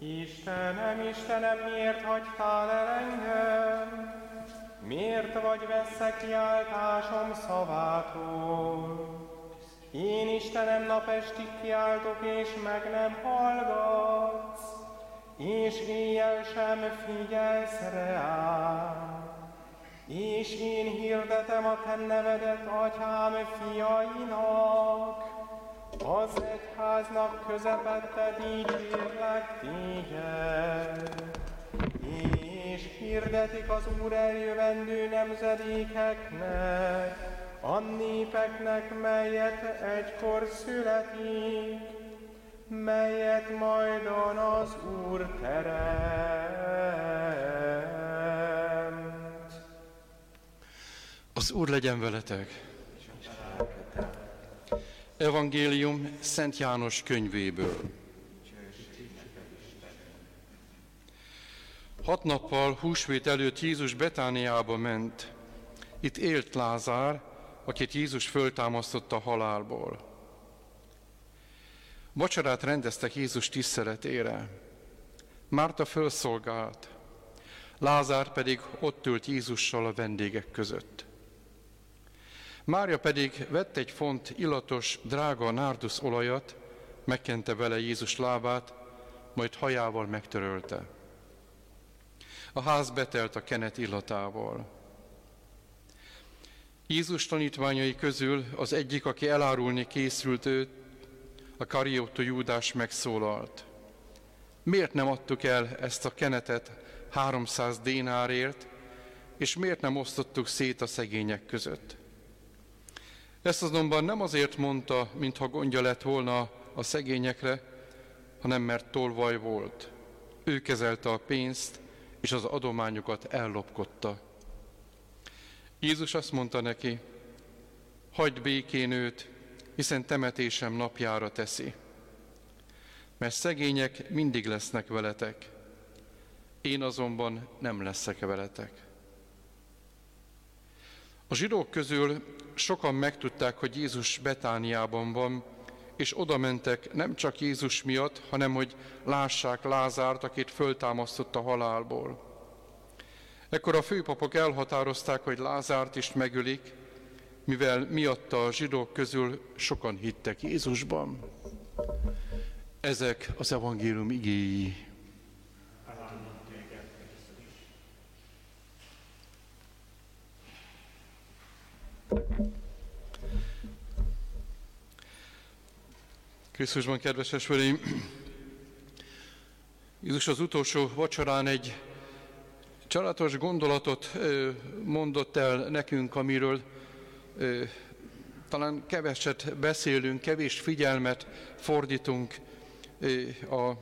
Istenem, Istenem, miért hagytál el engem? Miért vagy messze kiáltásom szavától? Én Istenem napestig kiáltok, és meg nem hallgatsz, és éjjel sem figyelsz rám. És én hirdetem a te nevedet, atyám fiainak, az egyháznak közepette dicsérlek téged. És hirdetik az Úr eljövendő nemzedékeknek, a népeknek, melyet egykor születik, melyet majdan az Úr teremt. Az Úr legyen veletek! Evangélium Szent János könyvéből. Hat nappal húsvét előtt Jézus Betániába ment. Itt élt Lázár, akit Jézus föltámasztotta a halálból. Vacsorát rendeztek Jézus tiszteletére. Márta fölszolgált, Lázár pedig ott ült Jézussal a vendégek között. Mária pedig vett egy font illatos, drága nárdusz olajat, megkente vele Jézus lábát, majd hajával megtörölte. A ház betelt a kenet illatával. Jézus tanítványai közül az egyik, aki elárulni készült őt, a Kariotto Júdás megszólalt. Miért nem adtuk el ezt a kenetet 300 dénárért, és miért nem osztottuk szét a szegények között? Ezt azonban nem azért mondta, mintha gondja lett volna a szegényekre, hanem mert tolvaj volt. Ő kezelte a pénzt, és az adományokat ellopkodta. Jézus azt mondta neki, hagyd békén őt, hiszen temetésem napjára teszi. Mert szegények mindig lesznek veletek, én azonban nem leszek veletek. A zsidók közül sokan megtudták, hogy Jézus Betániában van, és oda mentek nem csak Jézus miatt, hanem hogy lássák Lázárt, akit föltámasztott a halálból. Ekkor a főpapok elhatározták, hogy Lázárt is megölik, mivel miatta a zsidók közül sokan hittek Jézusban. Ezek az evangélium igéi. Krisztusban, kedves esvereim, Jézus az utolsó vacsorán egy családos gondolatot mondott el nekünk, amiről talán keveset beszélünk, kevés figyelmet fordítunk a,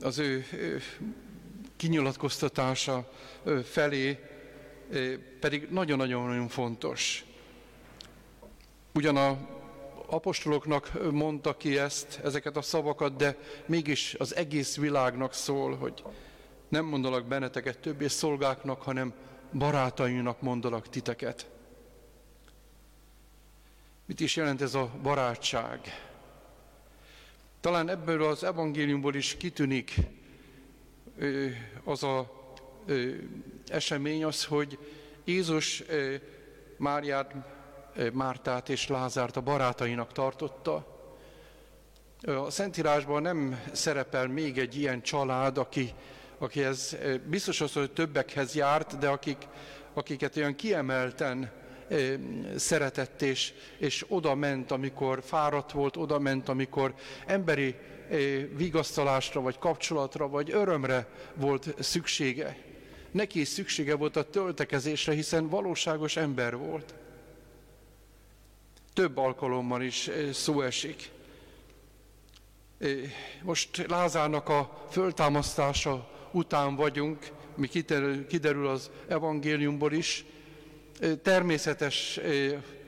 az ő kinyilatkoztatása felé, pedig nagyon-nagyon fontos. Ugyan a apostoloknak mondta ki ezt, ezeket a szavakat, de mégis az egész világnak szól, hogy nem mondalak benneteket többé szolgáknak, hanem barátainak mondalak titeket. Mit is jelent ez a barátság? Talán ebből az evangéliumból is kitűnik az a esemény az, hogy Jézus Máriát, Mártát és Lázárt a barátainak tartotta. A Szentírásban nem szerepel még egy ilyen család, aki, aki ez biztos az, hogy többekhez járt, de akik, akiket olyan kiemelten szeretett és, és oda ment, amikor fáradt volt, oda ment, amikor emberi vigasztalásra, vagy kapcsolatra, vagy örömre volt szüksége. Neki is szüksége volt a töltekezésre, hiszen valóságos ember volt. Több alkalommal is szó esik. Most Lázárnak a föltámasztása után vagyunk, mi kiderül az evangéliumból is, természetes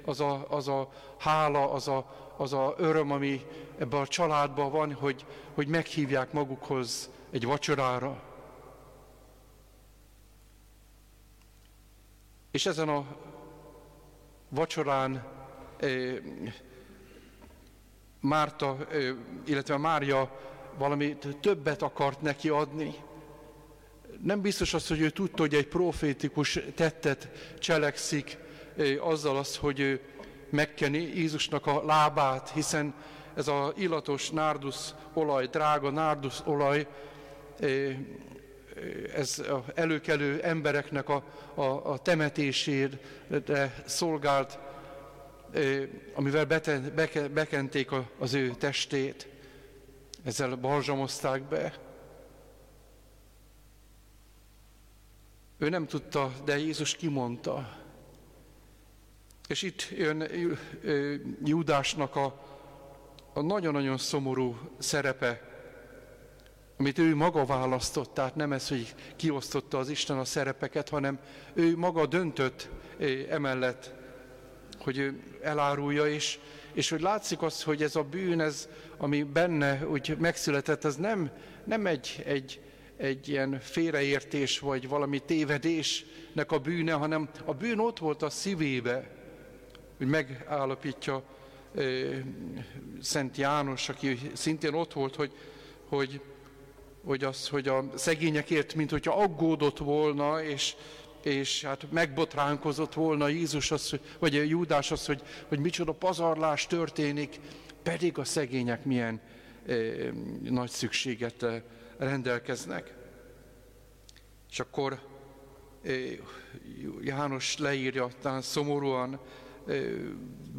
az a, az a hála, az a, az a öröm, ami ebben a családban van, hogy, hogy meghívják magukhoz egy vacsorára. És ezen a vacsorán Márta, illetve Mária valami többet akart neki adni. Nem biztos az, hogy ő tudta, hogy egy profétikus tettet cselekszik azzal az, hogy ő megkeni Jézusnak a lábát, hiszen ez a illatos nárdusz olaj, drága nárdusz olaj, ez előkelő embereknek a, a, a temetésére szolgált, amivel beten, beke, bekenték az ő testét. Ezzel balzsamozták be. Ő nem tudta, de Jézus kimondta. És itt jön Júdásnak a, a nagyon-nagyon szomorú szerepe, amit ő maga választott, tehát nem ez, hogy kiosztotta az Isten a szerepeket, hanem ő maga döntött emellett, hogy ő elárulja, és, és hogy látszik az, hogy ez a bűn, ez, ami benne úgy megszületett, ez nem, nem egy, egy, egy ilyen félreértés, vagy valami tévedésnek a bűne, hanem a bűn ott volt a szívébe, hogy megállapítja Szent János, aki szintén ott volt, hogy, hogy, hogy az, hogy a szegényekért, mint hogyha aggódott volna, és, és hát megbotránkozott volna Jézus, az, vagy a Júdás az, hogy, hogy micsoda pazarlás történik, pedig a szegények milyen e, nagy szükséget rendelkeznek. És akkor e, János leírja, talán szomorúan,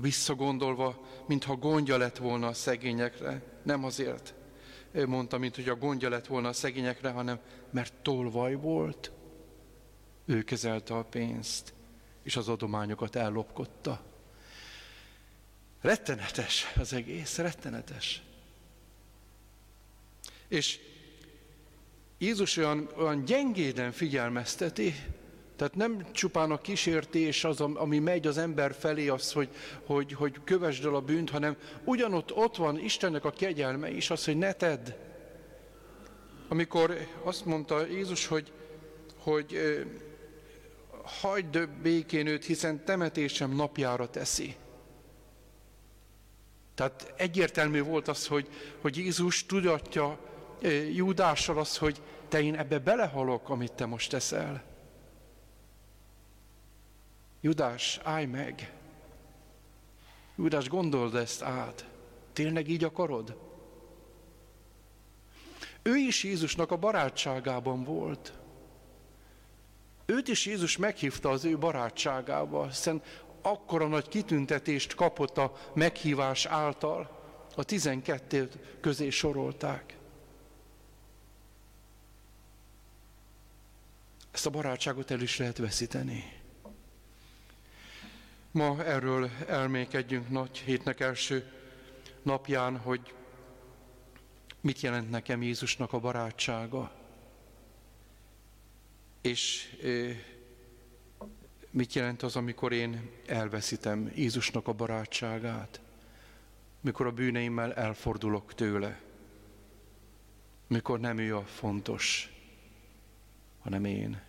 visszagondolva, mintha gondja lett volna a szegényekre. Nem azért mondta, mint hogy a gondja lett volna a szegényekre, hanem mert tolvaj volt. Ő kezelte a pénzt, és az adományokat ellopkodta. Rettenetes az egész, rettenetes. És Jézus olyan, olyan gyengéden figyelmezteti, tehát nem csupán a kísértés az, ami megy az ember felé, az, hogy, hogy, hogy kövesd el a bűnt, hanem ugyanott ott van Istennek a kegyelme is, az, hogy ne tedd. Amikor azt mondta Jézus, hogy, hogy hagyd békén őt, hiszen temetésem napjára teszi. Tehát egyértelmű volt az, hogy, hogy Jézus tudatja Júdással az, hogy te én ebbe belehalok, amit te most teszel. Judás, állj meg! Judás, gondold ezt át. Tényleg így akarod? Ő is Jézusnak a barátságában volt. Őt is Jézus meghívta az ő barátságába, hiszen akkora nagy kitüntetést kapott a meghívás által. A tizenkettőt közé sorolták. Ezt a barátságot el is lehet veszíteni. Ma erről elmékedjünk nagy hétnek első napján, hogy mit jelent nekem Jézusnak a barátsága, és mit jelent az, amikor én elveszítem Jézusnak a barátságát, mikor a bűneimmel elfordulok tőle, mikor nem ő a fontos, hanem én.